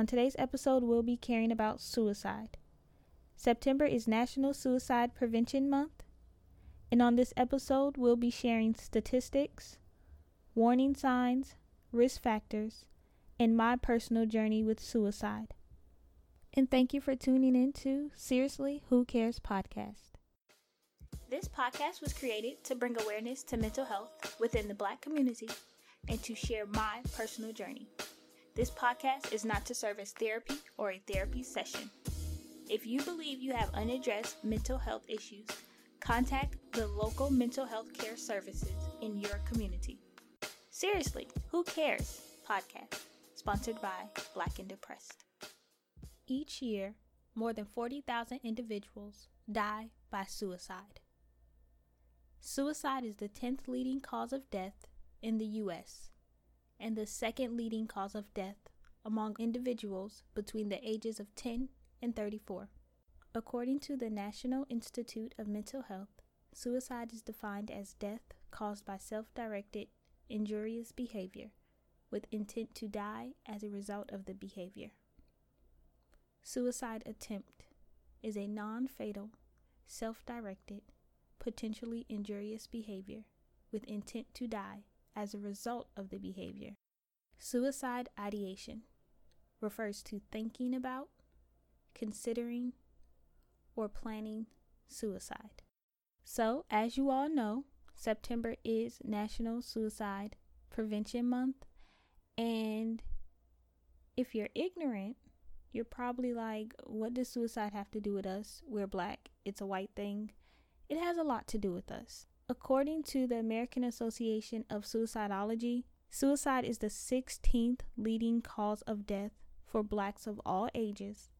On today's episode, we'll be caring about suicide. September is National Suicide Prevention Month, and on this episode, we'll be sharing statistics, warning signs, risk factors, and my personal journey with suicide. And thank you for tuning in to Seriously Who Cares podcast. This podcast was created to bring awareness to mental health within the black community and to share my personal journey. This podcast is not to serve as therapy or a therapy session. If you believe you have unaddressed mental health issues, contact the local mental health care services in your community. Seriously, who cares? Podcast, sponsored by Black and Depressed. Each year, more than 40,000 individuals die by suicide. Suicide is the 10th leading cause of death in the U.S. and the second leading cause of death among individuals between the ages of 10 and 34. According to the National Institute of Mental Health, suicide is defined as death caused by self directed injurious behavior with intent to die as a result of the behavior. Suicide attempt is a non fatal, self directed, potentially injurious behavior with intent to die as a result of the behavior. Suicide ideation refers to thinking about, considering, or planning suicide. So, as you all know, September is National Suicide Prevention Month. And if you're ignorant, you're probably like, what does suicide have to do with us? We're black, it's a white thing. It has a lot to do with us. According to the American Association of Suicidology, suicide is the 16th leading cause of death for blacks of all ages,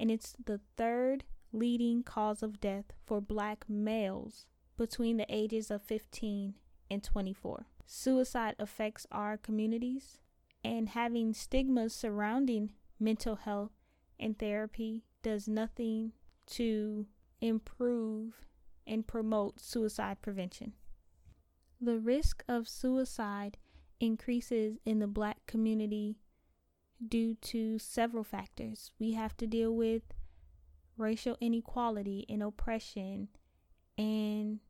and it's the third leading cause of death for black males between the ages of 15 and 24. Suicide affects our communities, and having stigmas surrounding mental health and therapy does nothing to improve and promote suicide prevention. The risk of suicide increases in the black community due to several factors. We have to deal with racial inequality and oppression and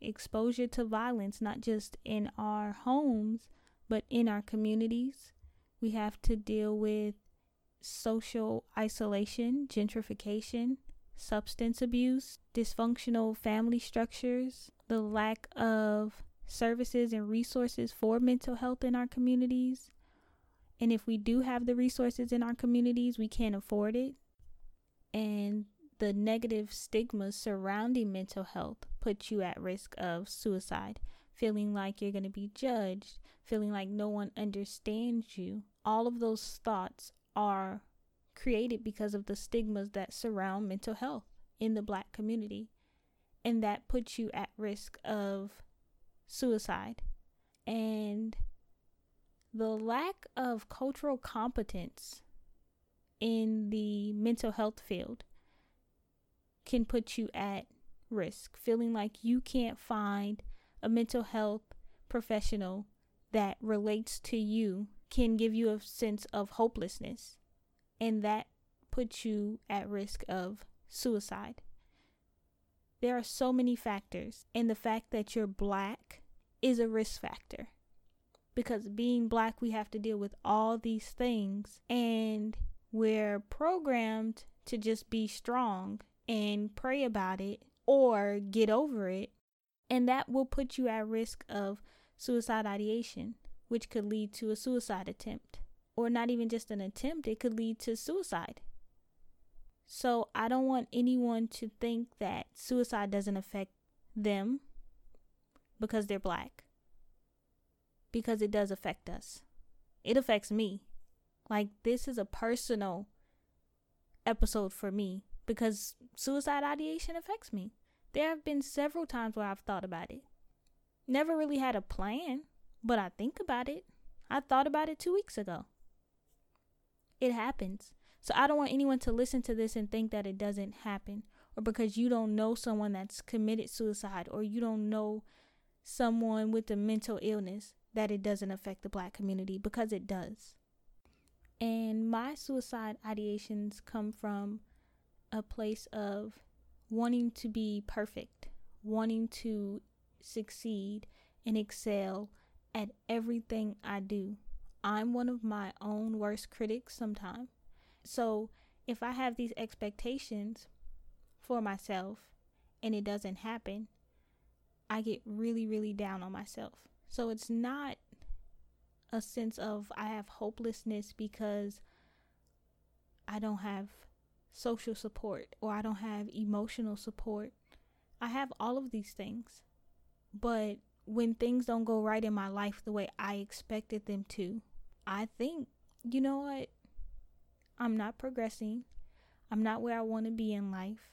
exposure to violence, not just in our homes, but in our communities. We have to deal with social isolation, gentrification, substance abuse, dysfunctional family structures, the lack of services and resources for mental health in our communities. And if we do have the resources in our communities, we can't afford it. And the negative stigmas surrounding mental health put you at risk of suicide, feeling like you're going to be judged, feeling like no one understands you. All of those thoughts are created because of the stigmas that surround mental health in the black community. And that puts you at risk of suicide. And the lack of cultural competence in the mental health field can put you at risk, feeling like you can't find a mental health professional that relates to you can give you a sense of hopelessness and that puts you at risk of suicide. There are so many factors, and the fact that you're black is a risk factor. Because being black, we have to deal with all these things, and we're programmed to just be strong and pray about it or get over it, and that will put you at risk of suicide ideation, which could lead to a suicide attempt or not even just an attempt, it could lead to suicide. So I don't want anyone to think that suicide doesn't affect them because they're black. Because it does affect us. It affects me. Like, this is a personal episode for me because suicide ideation affects me. There have been several times where I've thought about it. Never really had a plan, but I think about it. I thought about it two weeks ago. It happens. So I don't want anyone to listen to this and think that it doesn't happen or because you don't know someone that's committed suicide or you don't know someone with a mental illness that it doesn't affect the black community because it does. And my suicide ideations come from a place of wanting to be perfect, wanting to succeed and excel at everything I do. I'm one of my own worst critics sometimes. So if I have these expectations for myself and it doesn't happen, I get really, really down on myself. So it's not a sense of I have hopelessness because I don't have social support or I don't have emotional support. I have all of these things. But when things don't go right in my life the way I expected them to, I think, you know what? I'm not progressing. I'm not where I want to be in life.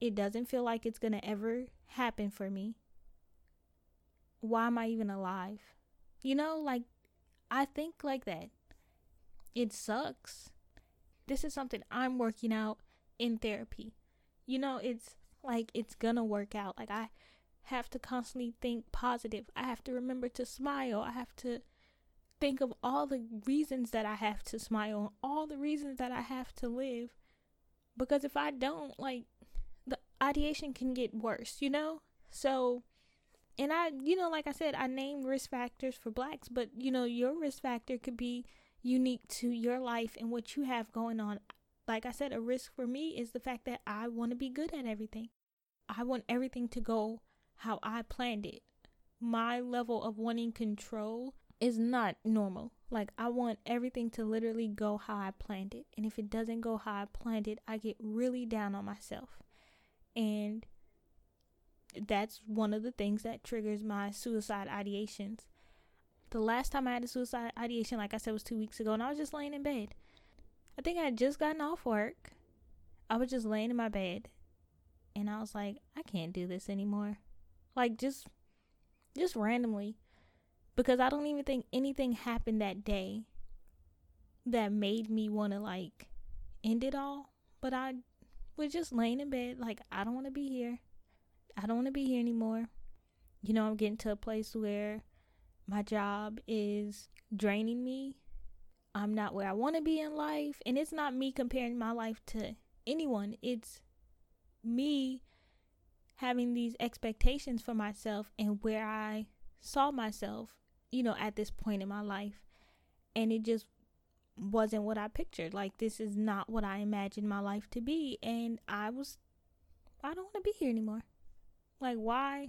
It doesn't feel like it's going to ever happen for me. Why am I even alive? You know, like, I think like that. It sucks. This is something I'm working out in therapy. You know, it's like it's gonna work out. Like, I have to constantly think positive. I have to remember to smile. I have to think of all the reasons that I have to smile, all the reasons that I have to live. Because if I don't, like, the ideation can get worse, you know? So, and I, you know, like I said, I named risk factors for blacks, but, you know, your risk factor could be unique to your life and what you have going on. Like I said, a risk for me is the fact that I want to be good at everything. I want everything to go how I planned it. My level of wanting control is not normal. Like I want everything to literally go how I planned it. And if it doesn't go how I planned it, I get really down on myself. And that's one of the things that triggers my suicide ideations. The last time I had a suicide ideation, like I said, was two weeks ago, and I was just laying in bed. I think I had just gotten off work. I was just laying in my bed, and I was like, I can't do this anymore. Like just, just randomly, because I don't even think anything happened that day that made me want to like end it all. But I was just laying in bed, like, I don't want to be here. I don't want to be here anymore. You know, I'm getting to a place where my job is draining me. I'm not where I want to be in life. And it's not me comparing my life to anyone, it's me having these expectations for myself and where I saw myself you know, at this point in my life. And it just wasn't what I pictured. Like, this is not what I imagined my life to be. And I was, I don't want to be here anymore. Like, why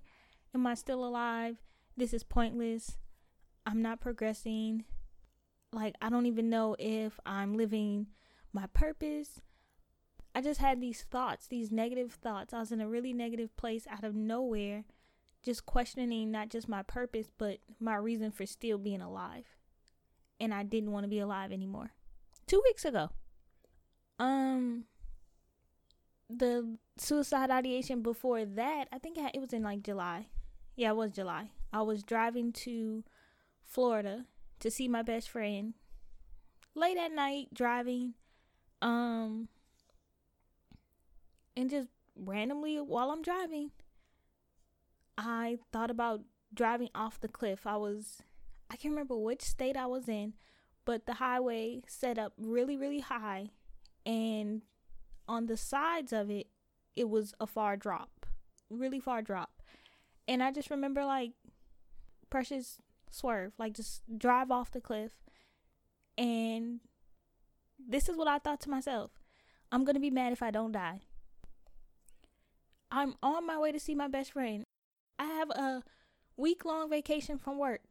am I still alive? This is pointless. I'm not progressing. Like, I don't even know if I'm living my purpose. I just had these thoughts, these negative thoughts. I was in a really negative place out of nowhere just questioning not just my purpose, but my reason for still being alive. And I didn't want to be alive anymore. Two weeks ago. Um, the suicide ideation before that, I think it was in like July. Yeah, it was July. I was driving to Florida to see my best friend. Late at night, driving. Um, and just randomly while I'm driving, I thought about driving off the cliff. I was, I can't remember which state I was in, but the highway set up really, really high. And on the sides of it, it was a far drop, really far drop. And I just remember like, precious swerve, like just drive off the cliff. And this is what I thought to myself I'm going to be mad if I don't die. I'm on my way to see my best friend. I have a week long vacation from work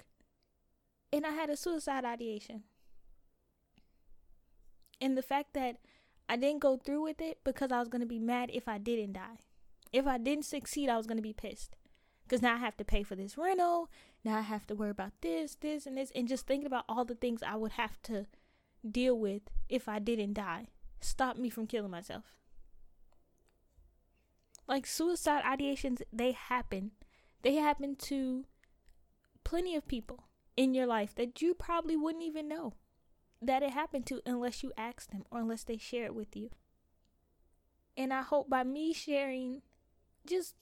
and I had a suicide ideation. And the fact that I didn't go through with it because I was going to be mad if I didn't die. If I didn't succeed, I was going to be pissed. Because now I have to pay for this rental. Now I have to worry about this, this, and this. And just thinking about all the things I would have to deal with if I didn't die stopped me from killing myself. Like suicide ideations, they happen they happen to plenty of people in your life that you probably wouldn't even know that it happened to unless you ask them or unless they share it with you. And I hope by me sharing just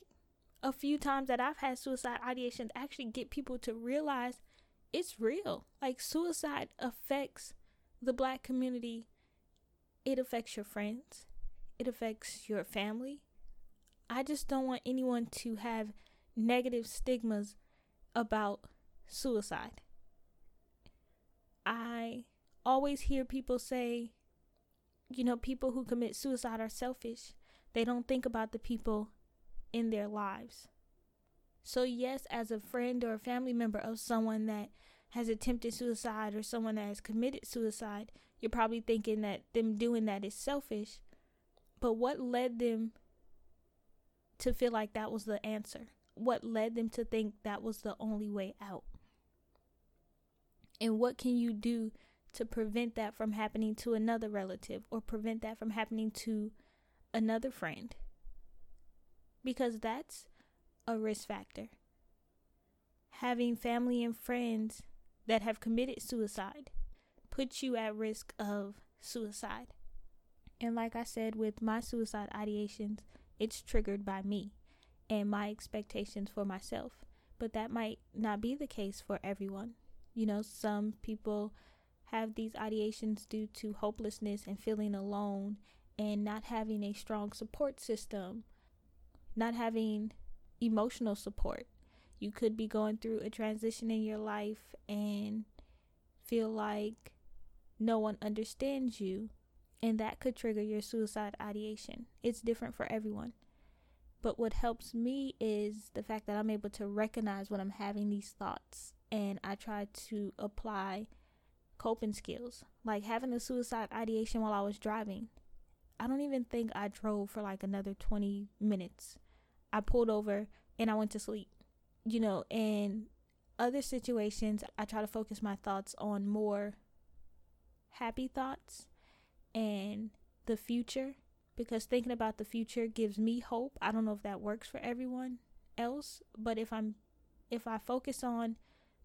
a few times that I've had suicide ideations actually get people to realize it's real. Like suicide affects the black community, it affects your friends, it affects your family. I just don't want anyone to have negative stigmas about suicide. I always hear people say, you know, people who commit suicide are selfish. They don't think about the people in their lives. So, yes, as a friend or a family member of someone that has attempted suicide or someone that has committed suicide, you're probably thinking that them doing that is selfish. But what led them to feel like that was the answer? What led them to think that was the only way out? And what can you do to prevent that from happening to another relative or prevent that from happening to another friend? Because that's a risk factor. Having family and friends that have committed suicide puts you at risk of suicide. And like I said, with my suicide ideations, it's triggered by me and my expectations for myself. But that might not be the case for everyone. You know, some people have these ideations due to hopelessness and feeling alone and not having a strong support system, not having emotional support. You could be going through a transition in your life and feel like no one understands you, and that could trigger your suicide ideation. It's different for everyone. But what helps me is the fact that I'm able to recognize when I'm having these thoughts and I try to apply coping skills. Like having a suicide ideation while I was driving. I don't even think I drove for like another 20 minutes. I pulled over and I went to sleep. You know, and other situations, I try to focus my thoughts on more happy thoughts and the future because thinking about the future gives me hope. I don't know if that works for everyone else, but if I'm if I focus on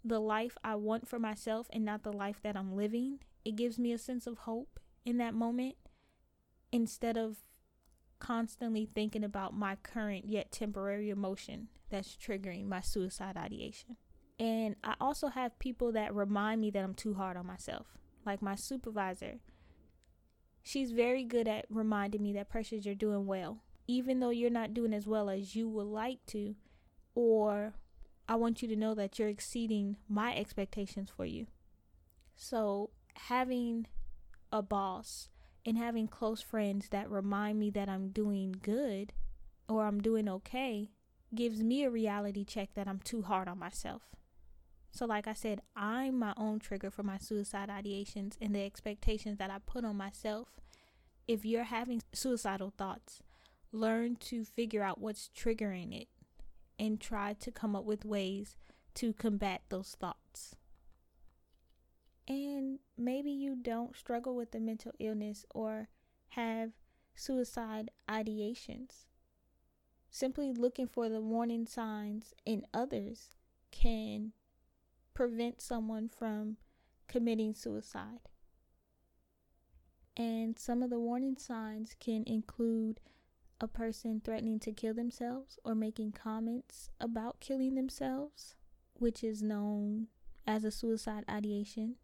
the life I want for myself and not the life that I'm living, it gives me a sense of hope in that moment instead of constantly thinking about my current yet temporary emotion that's triggering my suicide ideation. And I also have people that remind me that I'm too hard on myself, like my supervisor. She's very good at reminding me that precious you're doing well, even though you're not doing as well as you would like to, or I want you to know that you're exceeding my expectations for you. So, having a boss and having close friends that remind me that I'm doing good or I'm doing okay gives me a reality check that I'm too hard on myself. So, like I said, I'm my own trigger for my suicide ideations and the expectations that I put on myself. If you're having suicidal thoughts, learn to figure out what's triggering it and try to come up with ways to combat those thoughts. And maybe you don't struggle with a mental illness or have suicide ideations. Simply looking for the warning signs in others can prevent someone from committing suicide. And some of the warning signs can include a person threatening to kill themselves or making comments about killing themselves, which is known as a suicide ideation.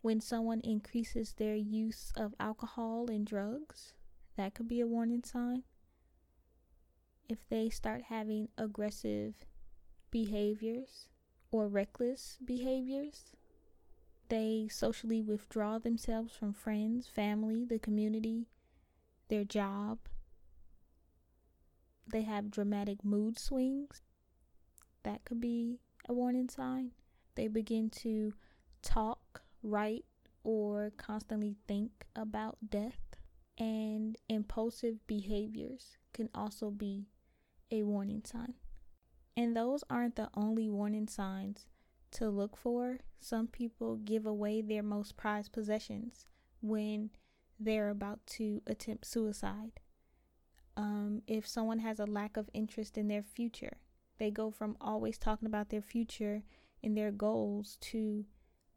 When someone increases their use of alcohol and drugs, that could be a warning sign. If they start having aggressive behaviors or reckless behaviors, they socially withdraw themselves from friends, family, the community, their job, they have dramatic mood swings, that could be a warning sign. They begin to talk, write, or constantly think about death. And impulsive behaviors can also be a warning sign. And those aren't the only warning signs to look for. Some people give away their most prized possessions when they're about to attempt suicide um, if someone has a lack of interest in their future. They go from always talking about their future and their goals to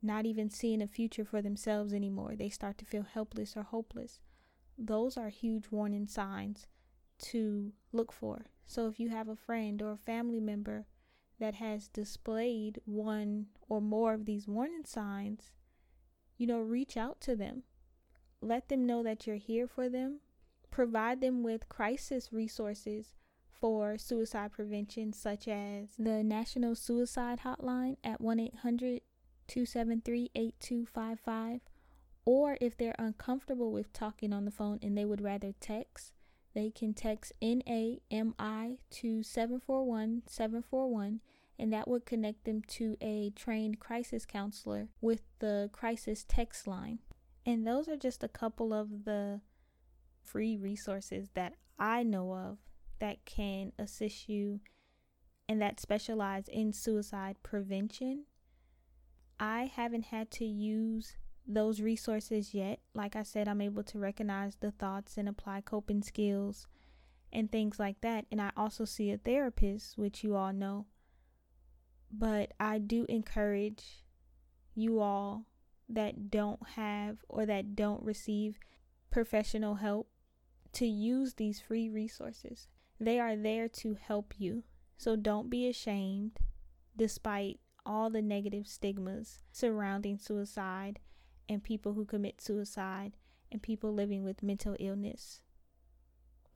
not even seeing a future for themselves anymore. They start to feel helpless or hopeless. Those are huge warning signs to look for. So if you have a friend or a family member that has displayed one or more of these warning signs, you know, reach out to them. Let them know that you're here for them. Provide them with crisis resources for suicide prevention, such as the National Suicide Hotline at 1 800 273 8255. Or if they're uncomfortable with talking on the phone and they would rather text, they can text NAMI to 741 741 and that would connect them to a trained crisis counselor with the crisis text line. And those are just a couple of the free resources that I know of that can assist you and that specialize in suicide prevention. I haven't had to use those resources yet. Like I said, I'm able to recognize the thoughts and apply coping skills and things like that. And I also see a therapist, which you all know. But I do encourage you all that don't have or that don't receive professional help to use these free resources. They are there to help you. So don't be ashamed despite all the negative stigmas surrounding suicide and people who commit suicide and people living with mental illness.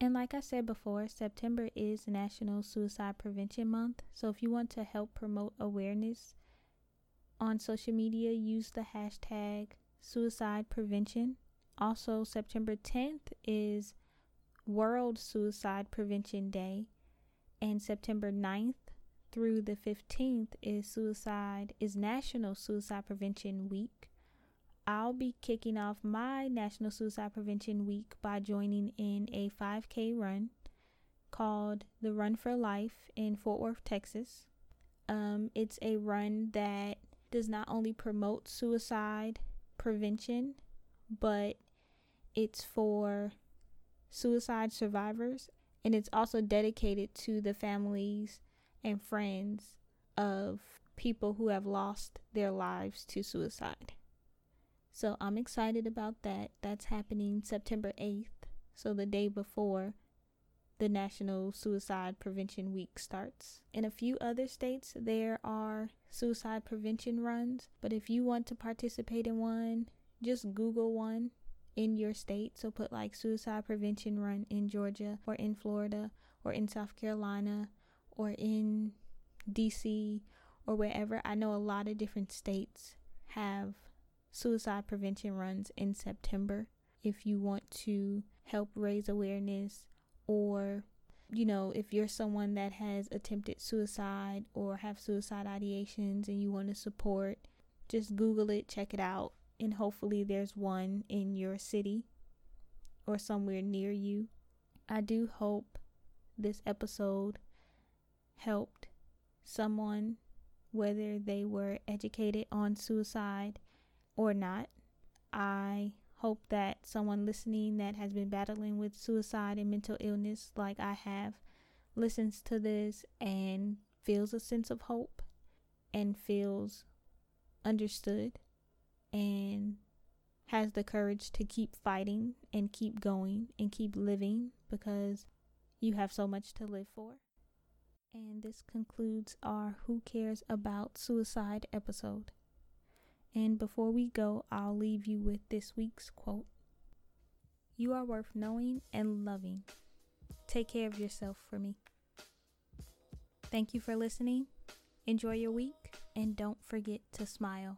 And like I said before, September is National Suicide Prevention Month. So if you want to help promote awareness on social media, use the hashtag suicide prevention. Also, September 10th is World Suicide Prevention Day, and September 9th through the 15th is suicide is National Suicide Prevention Week. I'll be kicking off my National Suicide Prevention Week by joining in a 5K run called the Run for Life in Fort Worth, Texas. Um, it's a run that does not only promote suicide prevention, but it's for suicide survivors and it's also dedicated to the families and friends of people who have lost their lives to suicide. So I'm excited about that. That's happening September 8th, so the day before the National Suicide Prevention Week starts. In a few other states, there are suicide prevention runs, but if you want to participate in one, just Google one in your state. So put like suicide prevention run in Georgia or in Florida or in South Carolina or in DC or wherever. I know a lot of different states have suicide prevention runs in September. If you want to help raise awareness or you know if you're someone that has attempted suicide or have suicide ideations and you want to support just google it check it out and hopefully there's one in your city or somewhere near you. I do hope this episode helped someone whether they were educated on suicide or not. I hope that someone listening that has been battling with suicide and mental illness, like I have, listens to this and feels a sense of hope and feels understood and has the courage to keep fighting and keep going and keep living because you have so much to live for. And this concludes our Who Cares About Suicide episode. And before we go, I'll leave you with this week's quote You are worth knowing and loving. Take care of yourself for me. Thank you for listening. Enjoy your week and don't forget to smile.